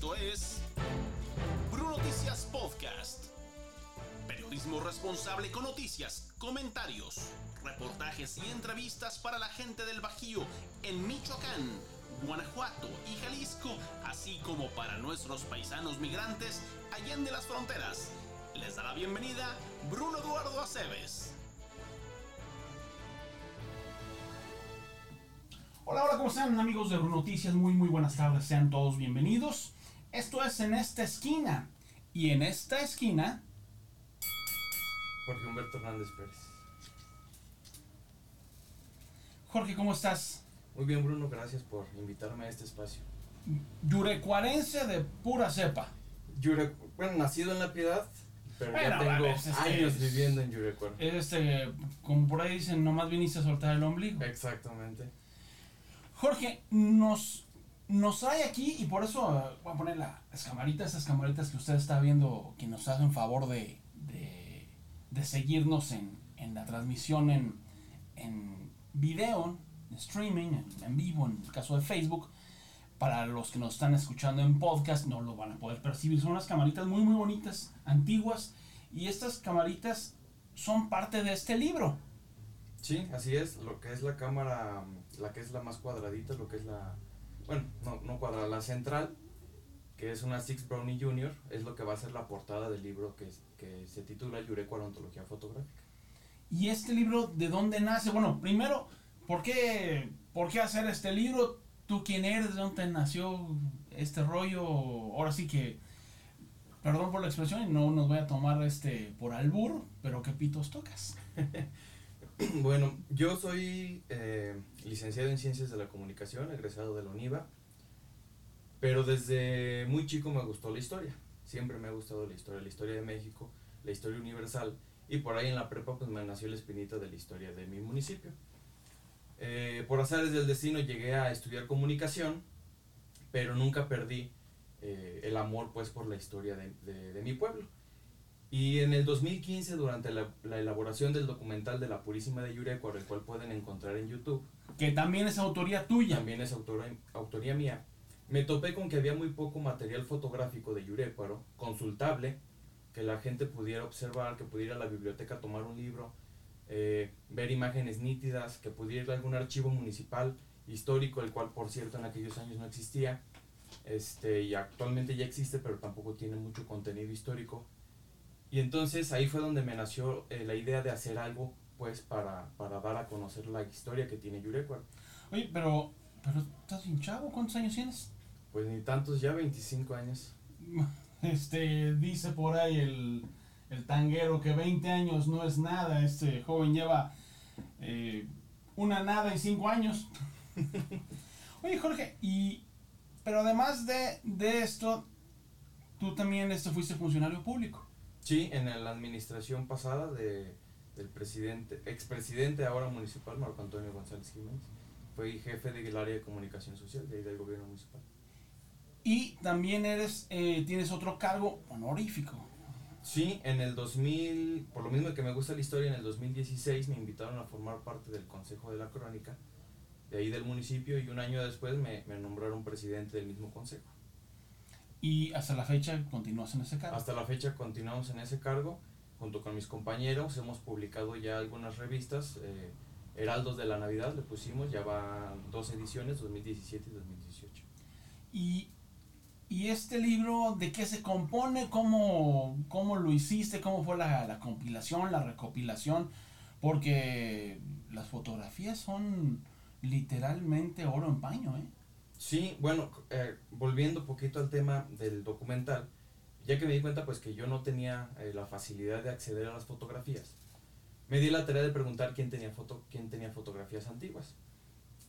Esto es Bruno Noticias Podcast. Periodismo responsable con noticias, comentarios, reportajes y entrevistas para la gente del Bajío en Michoacán, Guanajuato y Jalisco, así como para nuestros paisanos migrantes allende las fronteras. Les da la bienvenida Bruno Eduardo Aceves. Hola, hola, ¿cómo están amigos de Bruno Noticias? Muy, muy buenas tardes, sean todos bienvenidos. Esto es En esta esquina. Y en esta esquina... Jorge Humberto Hernández Pérez. Jorge, ¿cómo estás? Muy bien, Bruno, gracias por invitarme a este espacio. Yurecuarense de pura cepa. Yure, bueno, nacido en La Piedad, pero ya tengo vale, es que años es- viviendo en Yurecuaro. Este, como por ahí dicen, nomás viniste a soltar el ombligo. Exactamente. Jorge, nos, nos trae aquí y por eso eh, voy a poner la- las camaritas, esas camaritas que usted está viendo, que nos hacen favor de, de, de seguirnos en, en la transmisión en, en video, en streaming, en vivo, en el caso de Facebook. Para los que nos están escuchando en podcast no lo van a poder percibir. Son unas camaritas muy muy bonitas, antiguas. Y estas camaritas son parte de este libro. Sí, así es. Lo que es la cámara, la que es la más cuadradita, lo que es la. Bueno, no, no cuadrada, la central, que es una Six Brownie Junior, es lo que va a ser la portada del libro que, que se titula Yurecuaro Ontología Fotográfica. ¿Y este libro de dónde nace? Bueno, primero, ¿por qué, ¿por qué hacer este libro? ¿Tú quién eres? ¿De dónde nació este rollo? Ahora sí que, perdón por la expresión, y no nos voy a tomar este por albur, pero ¿qué pitos tocas? Bueno, yo soy eh, licenciado en Ciencias de la Comunicación, egresado de la UNIVA, pero desde muy chico me gustó la historia. Siempre me ha gustado la historia, la historia de México, la historia universal, y por ahí en la prepa pues me nació la espinita de la historia de mi municipio. Eh, por azares del destino llegué a estudiar comunicación, pero nunca perdí eh, el amor pues por la historia de, mi pueblo. Y en el 2015, durante la, la elaboración del documental de la Purísima de Yurecuaro, el cual pueden encontrar en YouTube, Que también es autoría tuya. también es autoría mía, me topé con que había muy poco material fotográfico de Yurecuaro, consultable, que la gente pudiera observar, que pudiera ir a la biblioteca a tomar un libro, eh, ver imágenes nítidas, que pudiera ir a algún archivo municipal histórico, el cual por cierto en aquellos años no existía, este, y actualmente ya existe, pero tampoco tiene mucho contenido histórico. Y entonces ahí fue donde me nació eh, la idea de hacer algo pues para, para dar a conocer la historia que tiene Yurecuaro. Oye, pero, pero estás bien chavo, ¿cuántos años tienes? Pues ni tantos, ya 25 años. Este, dice por ahí el, el tanguero que 20 años no es nada. Este joven lleva eh, una nada y 5 años. Oye, Jorge, y. Pero además de, de esto, tú también este, fuiste funcionario público. Sí, en la administración pasada de, del presidente, expresidente ahora municipal, Marco Antonio González Jiménez. Fue jefe del área de comunicación social de ahí del gobierno municipal. Y también eres, eh, tienes otro cargo honorífico. Sí, en el 2000, por lo mismo que me gusta la historia, en el 2016 me invitaron a formar parte del Consejo de la Crónica, de ahí del municipio, y un año después me, me nombraron presidente del mismo consejo. Y hasta la fecha continúas en ese cargo. Hasta la fecha continuamos en ese cargo, junto con mis compañeros, hemos publicado ya algunas revistas, eh, Heraldos de la Navidad le pusimos, ya van dos ediciones, 2017 y 2018. Y, y este libro, ¿de qué se compone? ¿Cómo, cómo lo hiciste? ¿Cómo fue la, la compilación, la recopilación? Porque las fotografías son literalmente oro en paño, ¿eh? Sí, bueno, eh, volviendo un poquito al tema del documental, ya que me di cuenta pues que yo no tenía eh, la facilidad de acceder a las fotografías, me di la tarea de preguntar quién tenía, foto, quién tenía fotografías antiguas.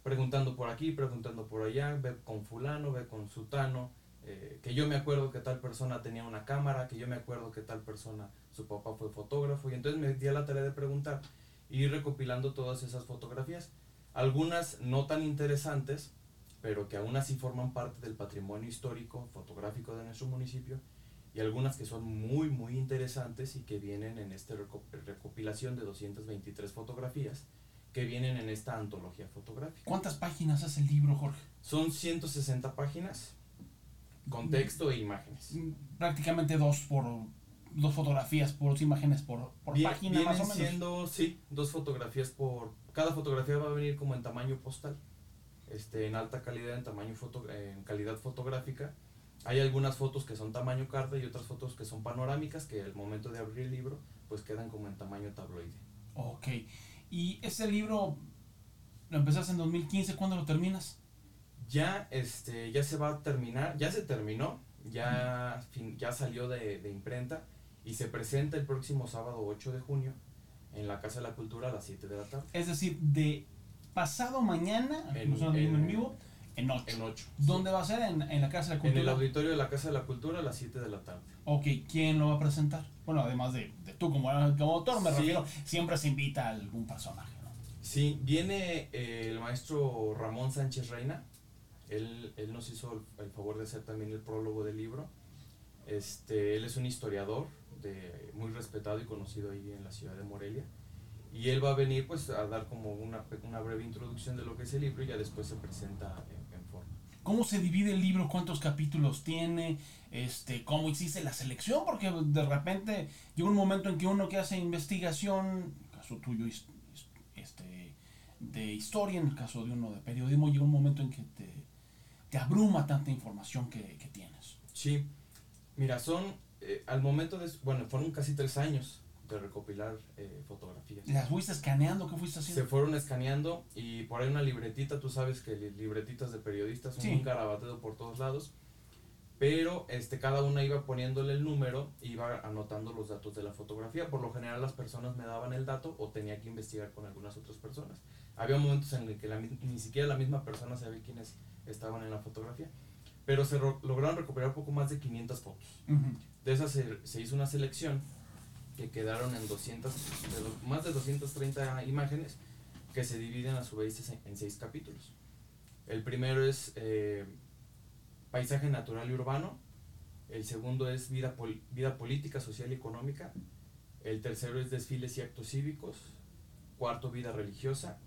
Preguntando por aquí, preguntando por allá, ve con fulano, ve con sutano, eh, que yo me acuerdo que tal persona tenía una cámara, que yo me acuerdo que tal persona, su papá fue fotógrafo, y entonces me di a la tarea de preguntar y ir recopilando todas esas fotografías. Algunas no tan interesantes, pero que aún así forman parte del patrimonio histórico fotográfico de nuestro municipio y algunas que son muy muy interesantes y que vienen en esta reco- recopilación de 223 fotografías que vienen en esta antología fotográfica. ¿Cuántas páginas hace el libro, Jorge? Son 160 páginas con texto e imágenes. Prácticamente dos por dos fotografías por dos imágenes por, por Bien- página más o menos. siendo, sí, dos fotografías por... Cada fotografía va a venir como en tamaño postal, este, en alta calidad, en tamaño foto, en calidad fotográfica. Hay algunas fotos que son tamaño carta y otras fotos que son panorámicas que al momento de abrir el libro pues quedan como en tamaño tabloide. Ok. Y ese libro lo empezaste en 2015, ¿cuándo lo terminas? Ya, este, ya se va a terminar, ya se terminó, ya, fin- ya salió de, de imprenta y se presenta el próximo sábado 8 de junio en la Casa de la Cultura a las 7 de la tarde. Es decir, de pasado mañana, En- en- en vivo, en 8. En 8. ¿Dónde va a ser? En, en la Casa de la En el Cultura. auditorio de la Casa de la Cultura a las 7 de la tarde. ok, ¿quién lo va a presentar? Bueno, además de, de tú como, como autor, me Sí. refiero, siempre se invita a algún personaje, ¿no? Sí, viene eh, el maestro Ramón Sánchez Reina. Él, él nos hizo el, el favor de hacer también el prólogo del libro. Este, él es un historiador de, muy respetado y conocido ahí en la ciudad de Morelia. Y él va a venir pues a dar como una, una breve introducción de lo que es el libro y ya después se presenta en, en forma. ¿Cómo se divide el libro? ¿Cuántos capítulos tiene? Este, ¿Cómo hiciste la selección? Porque de repente llega un momento en que uno que hace investigación, en el caso tuyo este, de historia, en el caso de uno de periodismo, llega un momento en que te, te abruma tanta información que, que tienes. Sí, mira, son, eh, al momento de, bueno, fueron casi tres años de recopilar eh, fotografías. ¿Las fuiste escaneando? ¿Qué fuiste haciendo? Se fueron escaneando y por ahí una libretita, tú sabes que li- libretitas de periodistas son Sí. un garabateo por todos lados, pero este, cada una iba poniéndole el número, iba anotando los datos de la fotografía. Por lo general las personas me daban el dato o tenía que investigar con algunas otras personas. Había momentos en el que la ni siquiera la misma persona sabía quiénes estaban en la fotografía, pero se ro- lograron recuperar poco más de 500 fotos. Ujú. De esas se, se hizo una selección que quedaron en 200, de do- más de 230 imágenes que se dividen a su vez en, seis capítulos. El primero es eh, paisaje natural y urbano, el segundo es vida, vida política, social y económica, el tercero es desfiles y actos cívicos, cuarto vida religiosa,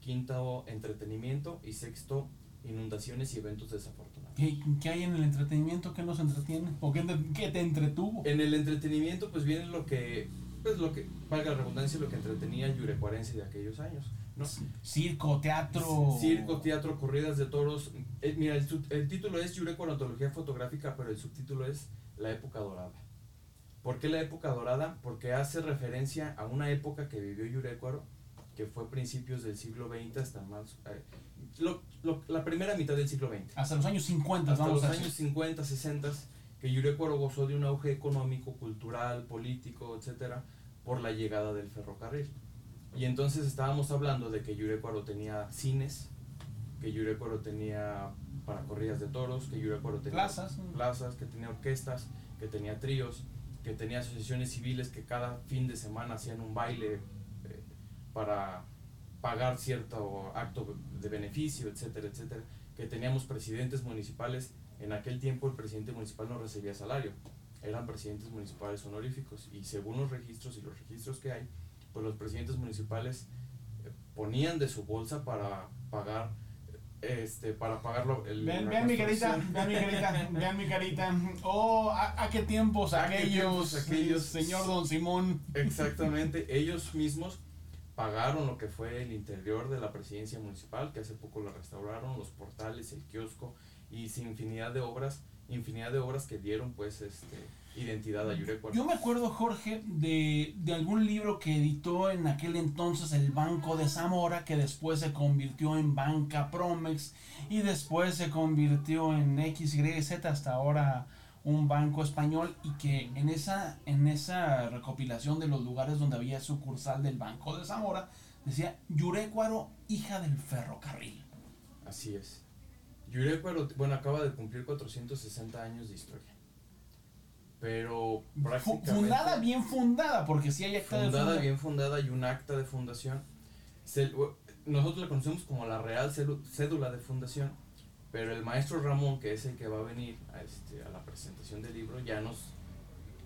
quinto entretenimiento y sexto inundaciones y eventos desafortunados. ¿Qué, qué hay en el entretenimiento? ¿Qué nos entretiene? ¿O qué, qué te entretuvo? En el entretenimiento, pues viene lo que, pues lo que, valga la redundancia, lo que entretenía el yurecuarense de aquellos años, ¿no? Circo, teatro. Circo, teatro, corridas de toros. Eh, mira, el, el título es Yurecuaro Antología Fotográfica, pero el subtítulo es La época dorada. ¿Por qué la época dorada? Porque hace referencia a una época que vivió Yurecuaro, que fue principios del siglo XX hasta más... eh, lo- lo- la primera mitad del siglo XX Hasta los años 50, hasta vamos los a años 50, 60, que Yurecuaro gozó de un auge económico, cultural, político, etcétera, por la llegada del ferrocarril. Y entonces estábamos hablando de que Yurecuaro tenía cines, que Yurecuaro tenía para corridas de toros, que Yurecuaro tenía Plazas. plazas, que tenía orquestas, que tenía tríos, que tenía asociaciones civiles que cada fin de semana hacían un baile para pagar cierto acto de beneficio, etcétera, etcétera, que teníamos presidentes municipales, en aquel tiempo el presidente municipal no recibía salario, eran presidentes municipales honoríficos y según los registros y los registros que hay, pues los presidentes municipales eh, ponían de su bolsa para pagar este para pagarlo el, Vean, vean mi carita, vean mi carita, vean mi carita. Oh, ¿a, a qué tiempos ¿A qué aquellos, tiempos aquellos? señor Don Simón? Exactamente, ellos mismos pagaron lo que fue el interior de la presidencia municipal, que hace poco la restauraron, los portales, el kiosco y sin infinidad de obras, infinidad de obras que dieron pues este identidad a Yurecuaro. Yo me acuerdo, Jorge, de, de algún libro que editó en aquel entonces el Banco de Zamora, que después se convirtió en Banca Promex y después se convirtió en XYZ hasta ahora un banco español y que en esa, en esa recopilación de los lugares donde había sucursal del Banco de Zamora decía Yurecuaro, hija del ferrocarril. Así es. Yurecuaro, bueno, acaba de cumplir 460 años de historia. Pero prácticamente fundada, bien fundada, porque si hay acta de fundada, funda- bien fundada y un acta de fundación. Nosotros la conocemos como la Real Cédula de Fundación, pero el maestro Ramón, que es el que va a venir a, este, a la presentación del libro, ya nos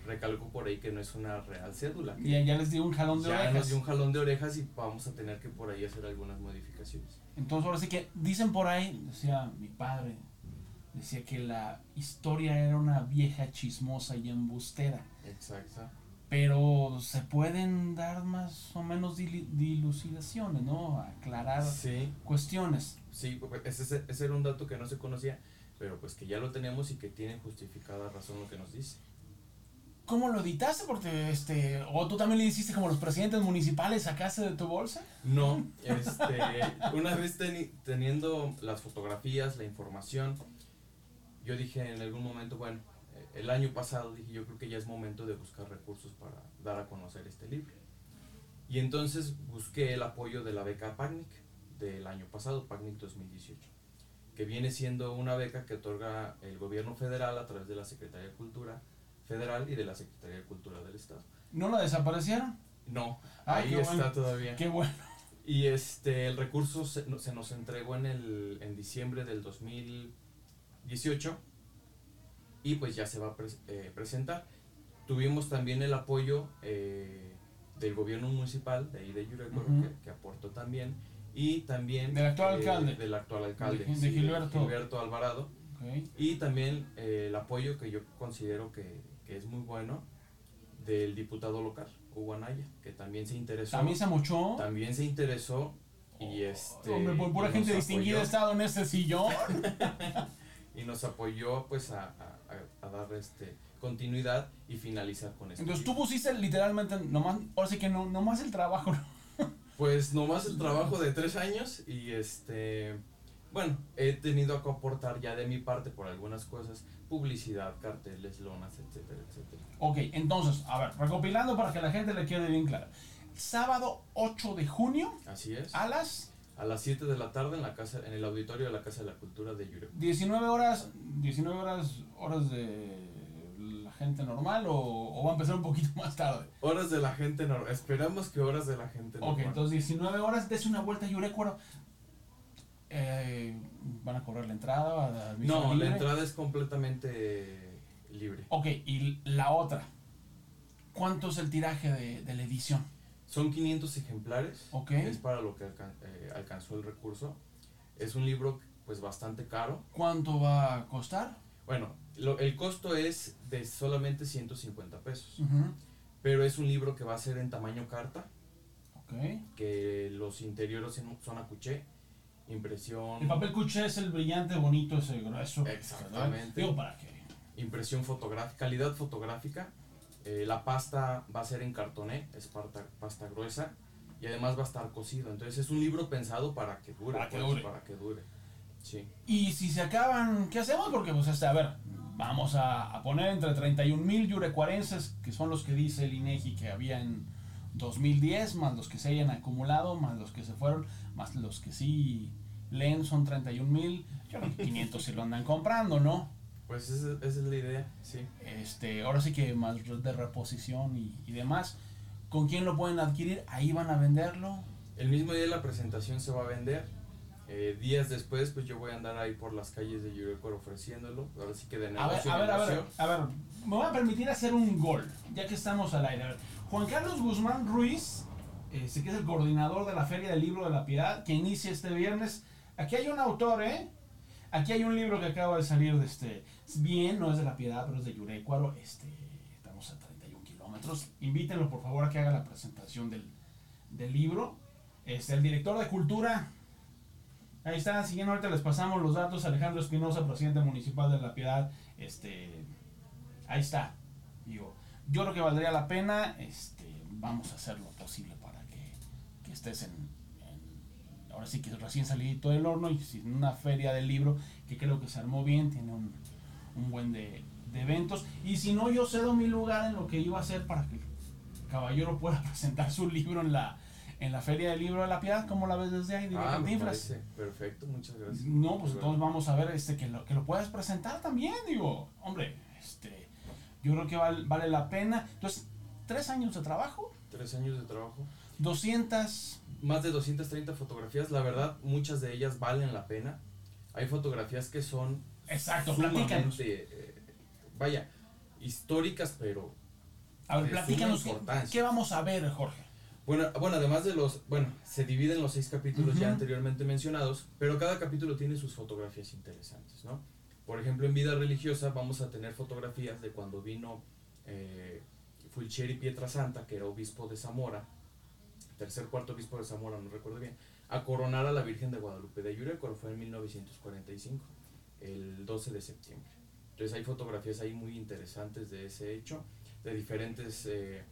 recalcó por ahí que no es una real cédula. que Ya, ya les dio un jalón de ya orejas. nos dio un jalón de orejas y vamos a tener que por ahí hacer algunas modificaciones. Entonces ahora sí que dicen por ahí, decía mi padre, decía que la historia era una vieja chismosa y embustera. Exacto. Pero se pueden dar más o menos dilucidaciones, ¿no? Aclarar Sí, cuestiones. sí, ese, ese era un dato que no se conocía, pero pues que ya lo tenemos y que tiene justificada razón lo que nos dice. ¿Cómo lo editaste? Porque, este, o tú también le hiciste como los presidentes municipales, sacaste de tu bolsa. No, este, una vez teni- teniendo las fotografías, la información, yo dije en algún momento, bueno, el año pasado dije, yo creo que ya es momento de buscar recursos para dar a conocer este libro. Y entonces busqué el apoyo de la beca PACNIC del año pasado, PACNIC 2018, que viene siendo una beca que otorga el gobierno federal a través de la Secretaría de Cultura Federal y de la Secretaría de Cultura del Estado. ¿No la desaparecieron? No, Ah, ahí está bueno. todavía. Qué bueno. Y este, el recurso se, se nos entregó en, el, en diciembre del 2018 y pues ya se va a pres- eh, presentar. Tuvimos también el apoyo eh, del gobierno municipal de ahí de Yurecuaro Ujú. que, que aportó también y también Del actual alcalde. del actual alcalde De- de sí, Gilberto. Gilberto Alvarado Ok. y también eh, el apoyo que yo considero que, que es muy bueno del diputado local Hugo Anaya que también se interesó También se mochó. también se interesó y este Hombre, por pura gente distinguida ha estado en este sillón. y nos apoyó pues a, a- a- a dar este continuidad y finalizar con esto Entonces tú pusiste literalmente, nomás, ahora sí que no, nomás el trabajo. pues nomás el trabajo de tres años y este bueno he tenido que aportar ya de mi parte por algunas cosas publicidad carteles lonas etcétera etcétera Ok, entonces, a ver, recopilando para que la gente le quede bien clara. Sábado 8 de junio así es a las a las 7 de la tarde en la casa en el auditorio de la casa de la cultura de Yurek 19 horas, 19 horas, horas de la gente normal o, o va a empezar un poquito más tarde. horas de la gente normal esperamos que horas de la gente Ok, normal. entonces 19 horas, des una vuelta a Yurecuaro. Eh, ¿Van a cobrar la entrada? ¿A- a visa No, la libre? entrada es completamente libre. Ok, y la otra. ¿Cuánto es el tiraje de, de la edición? Son 500 ejemplares. Ok. Es para lo que alcan- eh, alcanzó el recurso. Es un libro pues bastante caro. ¿Cuánto va a costar? Bueno, lo- el costo es de solamente 150 pesos. Ujú, Pero es un libro que va a ser en tamaño carta, Ok. que los interiores son- a cuché, impresión, El papel cuché es el brillante, bonito, ese grueso. Exactamente. Digo, para que. impresión fotográfica, calidad fotográfica. Eh, la pasta va a ser en cartoné, es pasta, pasta gruesa y además va a estar cocido. Entonces es un libro pensado para que dure. Para que pues, dure. Para que dure. Sí. Y si se acaban, ¿qué hacemos? Porque, pues, este, a ver, vamos a, a poner entre 31 mil yurecuarenses, que son los que dice el INEGI que había en 2010, más los que se hayan acumulado, más los que se fueron, más los que sí leen son 31 mil. Yo creo que 500 se lo andan comprando, ¿no? Pues esa, esa es la idea, sí. Este, ahora sí que más de reposición y, y demás. ¿Con quién lo pueden adquirir? Ahí van a venderlo. El mismo día de la presentación se va a vender. Eh, días después, pues yo voy a andar ahí por las calles de Yurecuaro ofreciéndolo. Ahora sí que de A ver, negocio a ver, a ver, a ver, me voy a permitir hacer un gol, ya que estamos al aire. A ver, Juan Carlos Guzmán Ruiz, este, que es el coordinador de la Feria del Libro de la Piedad, que inicia este viernes. Aquí hay un autor, ¿eh? Aquí hay un libro que acaba de salir de este. Bien, no es de la Piedad, pero es de Yurecuaro. Este, estamos a 31 kilómetros. Invítenlo, por favor, a que haga la presentación del, del libro. Este, el director de Cultura, Ahí está, siguiendo ahorita les pasamos los datos. Alejandro Espinosa, presidente municipal de La Piedad. Este, ahí está. Digo, yo creo que valdría la pena. Este, vamos a hacer lo posible para que, que estés en, ahora sí que recién salidito del horno y sin una feria del libro que creo que se armó bien, tiene un, un buen de, de eventos. Y si no, yo cedo mi lugar en lo que iba a hacer para que el caballero pueda presentar su libro en la, en la feria del libro de La Piedad. ¿Cómo la ves desde ahí? Digo, Ah, me perfecto, muchas gracias. No, pues De entonces vamos a ver este que lo, que lo puedas presentar también, digo, hombre, este, yo creo que val- vale la pena. Entonces, tres años de trabajo, Tres años de trabajo. 200, Más de 230 fotografías. La verdad, muchas de ellas valen la pena. Hay fotografías que son exacto, sumamente, eh, vaya, históricas, pero A ver, platícanos, ¿qué, vamos a ver, Jorge? Bueno, bueno, además de los, bueno, se dividen los seis capítulos ya anteriormente mencionados, pero cada capítulo tiene sus fotografías interesantes, ¿no? Por ejemplo, en vida religiosa vamos a tener fotografías de cuando vino eh, Fulcieri Pietrasanta, que era obispo de Zamora, tercer cuarto obispo de Zamora, no recuerdo bien, a coronar a la Virgen de Guadalupe de Yurecuaro, fue en 1945, el 12 de septiembre. Entonces hay fotografías ahí muy interesantes de ese hecho, de diferentes... Eh,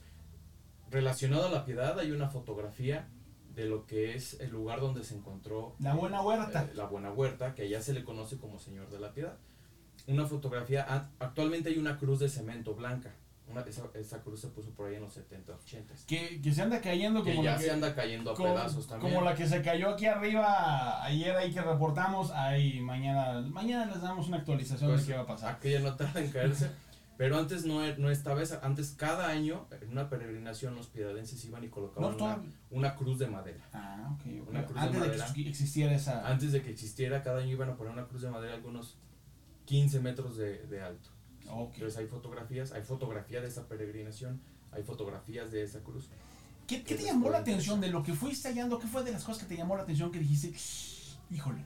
relacionado a la piedad hay una fotografía de lo que es el lugar donde se encontró la buena huerta. Eh, la buena huerta, que allá se le conoce como Señor de la Piedad. Una fotografía, actualmente hay una cruz de cemento blanca. Una, esa, esa, cruz se puso por ahí en los 70, 80. Que, que se anda cayendo como que ya se anda cayendo a pedazos también. Como la que se cayó aquí arriba ayer ahí que reportamos. Ahí mañana, mañana les damos una actualización de Pues, qué va a pasar. Aquella no tarda en caerse. Pero antes no, e- no estaba esa. Antes, cada año, en una peregrinación, los piedadenses iban y colocaban No, una, una cruz de madera. Ah, ok. Una cruz de Antes de, madera. que existiera esa. Antes de que existiera, cada año iban a poner una cruz de madera algunos 15 metros de, de alto. Entonces hay fotografías, hay fotografía de esa peregrinación, hay fotografías de esa cruz. ¿Qué, qué te llamó la atención de lo que fuiste hallando? ¿Qué fue de las cosas que te llamó la atención que dijiste, híjole?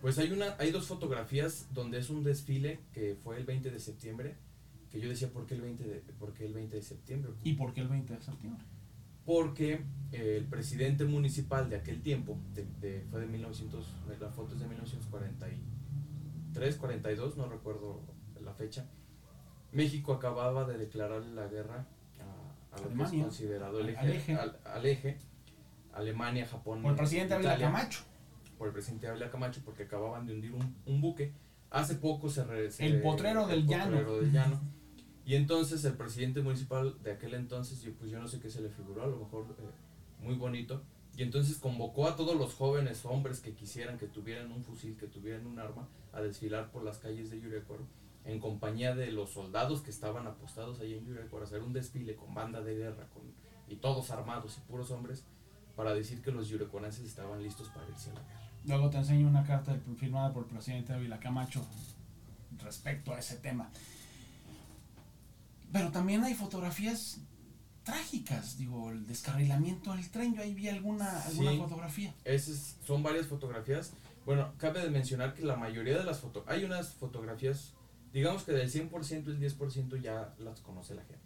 Pues hay una, hay dos fotografías donde es un desfile que fue el 20 de septiembre, que yo decía, ¿por qué el 20 de, por qué el 20 de septiembre? ¿Y por qué el 20 de septiembre? Porque eh, el presidente municipal de aquel tiempo, de, de- fue de 1900, la foto es de 1943, 42, no recuerdo la fecha, México acababa de declararle la guerra a, a lo que es considerado el Al eje, al- al eje, Alemania, Japón, Por el presidente Ávila Camacho. por el presidente Ávila Camacho, porque acababan de hundir un, un buque. Hace poco se... re- se- El potrero del llano. potrero del llano. Y entonces el presidente municipal de aquel entonces, yo, pues yo no sé qué se le figuró, a lo mejor eh, muy bonito. Y entonces convocó a todos los jóvenes hombres que quisieran, que tuvieran un fusil, que tuvieran un arma, a desfilar por las calles de Yurecuaro en compañía de los soldados que estaban apostados ahí en Yurecuaro, a hacer un desfile con banda de guerra con, y todos armados y puros hombres para decir que los yurecuarenses estaban listos para irse a la guerra. Luego te enseño una carta firmada por el presidente Ávila Camacho respecto a ese tema. Pero también hay fotografías trágicas, digo, el descarrilamiento del tren, yo ahí vi alguna, alguna Sí. fotografía. Esas son varias fotografías. Bueno, cabe de mencionar que la mayoría de las fotos, hay unas fotografías, digamos que del 100% el 10% ya las conoce la gente.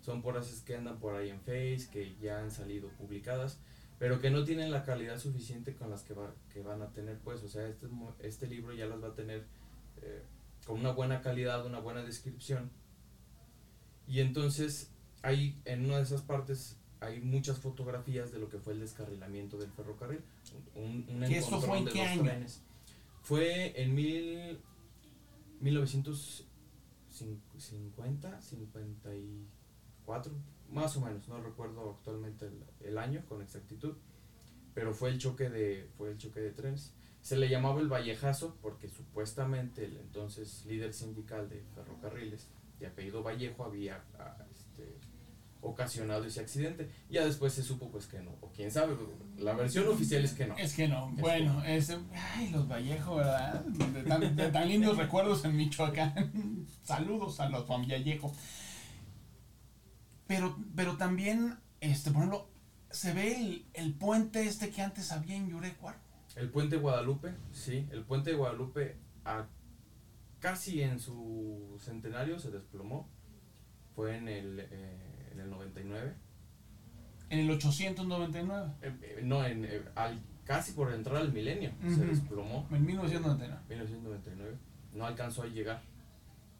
Son por esas que andan por ahí en Face, que ya han salido publicadas, pero que no tienen la calidad suficiente con las que, va, que van a tener, pues, o sea, este, este libro ya las va a tener eh, con una buena calidad, una buena descripción. Y entonces, hay en una de esas partes hay muchas fotografías de lo que fue el descarrilamiento del ferrocarril. Un, un ¿Que esto fue en encontrón de qué dos año? trenes. Fue en mil, 1950, 54, más o menos, no recuerdo actualmente el, el año con exactitud, pero fue el choque de fue el choque de trenes. Se le llamaba el Vallejazo porque supuestamente el entonces líder sindical de ferrocarriles de apellido Vallejo había ah, este, ocasionado ese accidente. Ya después se supo pues que no, o quién sabe, la versión oficial es que no. Es que no, Es bueno, este, ay, los Vallejo, ¿verdad? De tan, de tan lindos recuerdos en Michoacán. Saludos a los Juan Vallejo. Pero, pero también, este, por ejemplo, se ve el, el puente este que antes había en Yurecuaro. El puente Guadalupe, sí, el puente de Guadalupe a- casi en su centenario se desplomó. Fue en el, eh, en el 99. En el 899. Eh, eh, no, en, eh, al, casi por entrar al milenio se desplomó. En 1999. 1999. No alcanzó a llegar.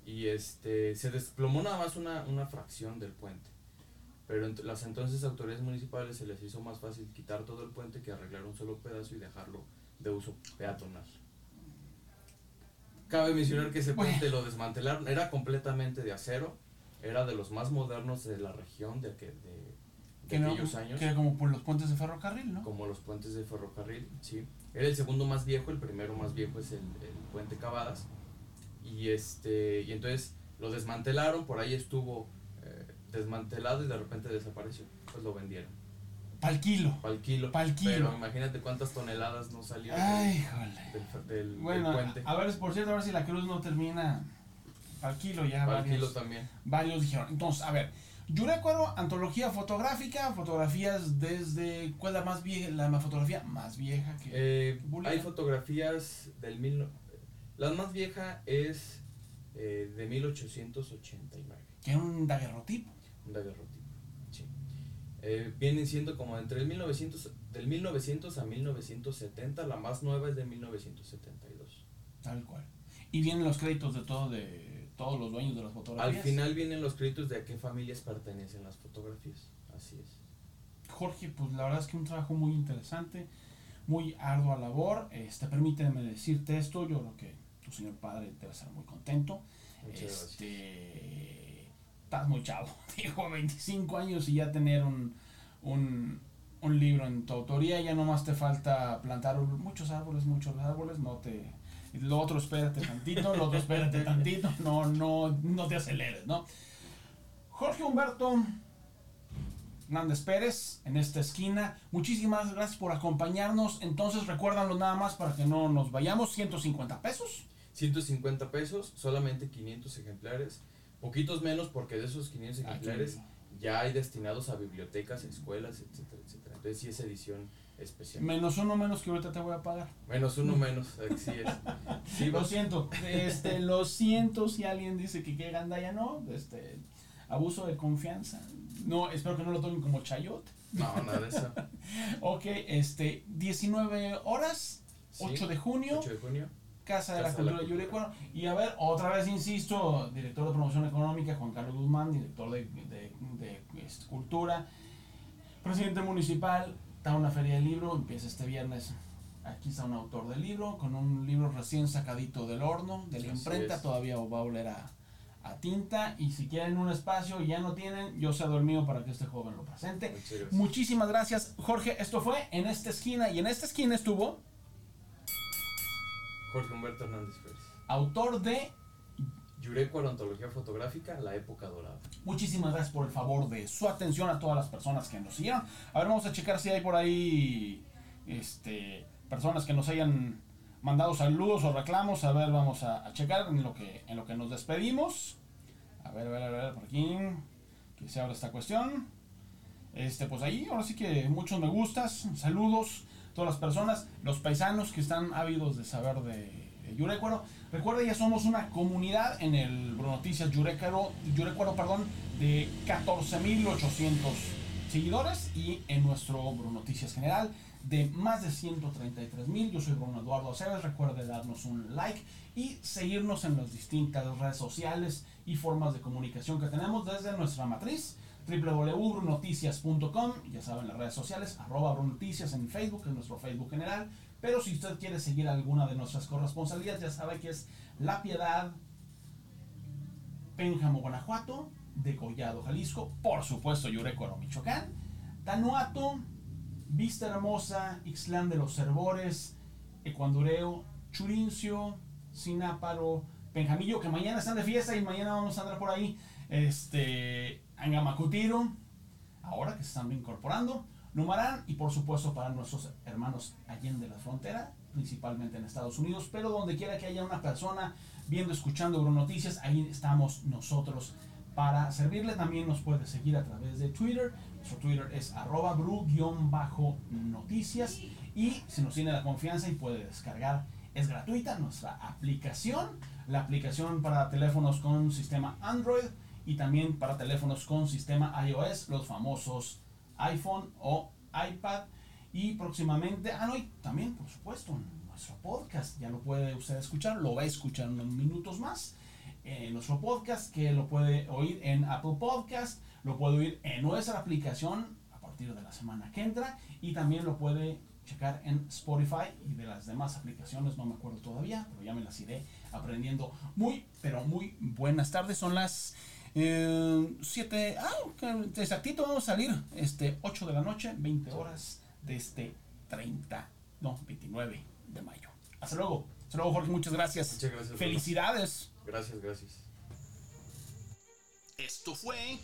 Y este se desplomó nada más una, una fracción del puente. Pero ent- las entonces autoridades municipales se les hizo más fácil quitar todo el puente que arreglar un solo pedazo y dejarlo de uso peatonal. Cabe mencionar que ese Bueno. puente lo desmantelaron, era completamente de acero, era de los más modernos de la región de, que- de, de Que, no, aquellos años que era como por los puentes de ferrocarril, ¿no? como los puentes de ferrocarril, sí. Era el segundo más viejo, el primero más viejo es el, el puente Cavadas. Y este y entonces lo desmantelaron, por ahí estuvo eh, desmantelado y de repente desapareció. Pues lo vendieron. Pal kilo. Al kilo. Pa'l kilo. Pero imagínate cuántas toneladas no salieron Ay, del, del- del Bueno, puente. a ver, por cierto, a ver si la cruz no termina al kilo ya. Al varios, kilo también. varios dijeron. Entonces, a ver, Yurecuaro, antología fotográfica, fotografías desde. ¿Cuál es la más vieja? La fotografía más vieja que. Eh, hay fotografías del mil, La más vieja es eh, de 1889. Que era un daguerrotipo. Un daguerrotipo, sí. Eh, vienen siendo como entre el 1900, del 1900 a 1970, la más nueva es de 1972. Tal cual. Y vienen los créditos de todo de todos los dueños de las fotografías. Al final vienen los créditos de a qué familias pertenecen las fotografías. Así es. Jorge, pues la verdad es que un trabajo muy interesante, muy ardua labor. Este, permíteme decirte esto, yo creo que tu señor padre debe estar muy contento. Muchas este, estás muy chavo, dijo 25 años y ya tener un, un, un libro en tu autoría, ya nomás te falta plantar muchos árboles, muchos árboles, no te lo otro espérate tantito, lo otro espérate tantito, no, no, no te aceleres, ¿no? Jorge Humberto Hernández Pérez en esta esquina. Muchísimas gracias por acompañarnos. Entonces, recuérdanlo nada más para que no nos vayamos. 150 pesos. 150 pesos, solamente 500 ejemplares. Poquitos menos porque de esos 500 ejemplares ya hay destinados a bibliotecas, escuelas, etcétera, etcétera. Entonces sí es edición especial. Menos uno menos que ahorita te voy a pagar. Menos uno menos, así es. Sí, lo siento, este, lo siento si alguien dice que qué ganda ya no, este, abuso de confianza. No, espero que no lo tomen como chayote. No, nada de eso. ok, este, 19 horas, 8 de junio. 8 de junio. Casa de la Cultura de Yurecuaro. Y a ver, otra vez insisto, director de promoción económica, Juan Carlos Guzmán, director de, de, de, este, cultura, presidente municipal, está una feria del libro, empieza este viernes. Aquí está un autor del libro, con un libro recién sacadito del horno, de la imprenta, todavía va a oler a, a tinta y si quieren un espacio y ya no tienen, yo cedo el mío para que este joven lo presente. Muchísimas gracias, Jorge. Esto fue en esta esquina y en esta esquina estuvo Jorge Humberto Hernández Pérez. Autor de Yureco Ontología Fotográfica, La Época Dorada. Muchísimas gracias por el favor de su atención a todas las personas que nos siguieron. A ver, vamos a checar si hay por ahí este, personas que nos hayan mandado saludos o reclamos. A ver, vamos a, checar en lo, que, en lo que nos despedimos. A ver, a ver, a ver, por aquí. Que se abra esta cuestión. Este, pues ahí, ahora sí que muchos me gustas. Saludos a todas las personas, los paisanos que están ávidos de saber de, Yurecuaro. Recuerda, ya somos una comunidad en el Noticias Yurecuaro, Yurecuaro perdón, de 14.800 seguidores y en nuestro Noticias General de más de 133 mil. Yo soy Bruno Eduardo Aceves. Recuerde darnos un like y seguirnos en las distintas redes sociales y formas de comunicación que tenemos desde nuestra matriz www.brunoticias.com. Ya saben, las redes sociales, arroba Brunoticias en Facebook, en nuestro Facebook general. Pero si usted quiere seguir alguna de nuestras corresponsalías, ya sabe que es La Piedad, Pénjamo, Guanajuato, Degollado, Jalisco, por supuesto, Yurecuaro, Michoacán, Tanuato, Vista Hermosa, Ixlán de los Cervores, Ecuandureo, Churincio, Sináparo, Penjamillo, que mañana están de fiesta y mañana vamos a andar por ahí. Este, Angamacutiro, ahora que se están incorporando. Numarán y por supuesto para nuestros hermanos allende la frontera, principalmente en Estados Unidos, pero donde quiera que haya una persona viendo, escuchando Noticias, ahí estamos nosotros para servirle. También nos puede seguir a través de Twitter. Nuestro Twitter es arroba bru-noticias. Y si nos tiene la confianza y puede descargar, es gratuita nuestra aplicación. La aplicación para teléfonos con sistema Android y también para teléfonos con sistema iOS, los famosos iPhone o iPad. Y próximamente, ah, no, y también, por supuesto, nuestro podcast, ya lo puede usted escuchar, lo va a escuchar unos minutos más en nuestro podcast, que lo puede oír en Apple Podcast, lo puede oír en nuestra aplicación a partir de la semana que entra y también lo puede checar en Spotify y de las demás aplicaciones, no me acuerdo todavía, pero ya me las iré aprendiendo. Muy, pero muy buenas tardes, son las 7, eh, ah, exactito vamos a salir, este 8 de la noche, 20 horas de este 30, no, 29 de mayo. Hasta luego. Hasta luego, Jorge, muchas gracias. Muchas gracias. Felicidades. Gracias, gracias. Esto fue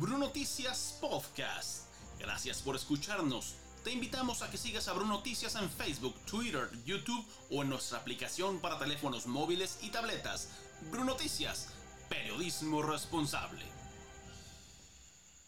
Bruno Noticias Podcast. Gracias por escucharnos. Te invitamos a que sigas a Bruno Noticias en Facebook, Twitter, YouTube o en nuestra aplicación para teléfonos móviles y tabletas. Bruno Noticias, periodismo responsable.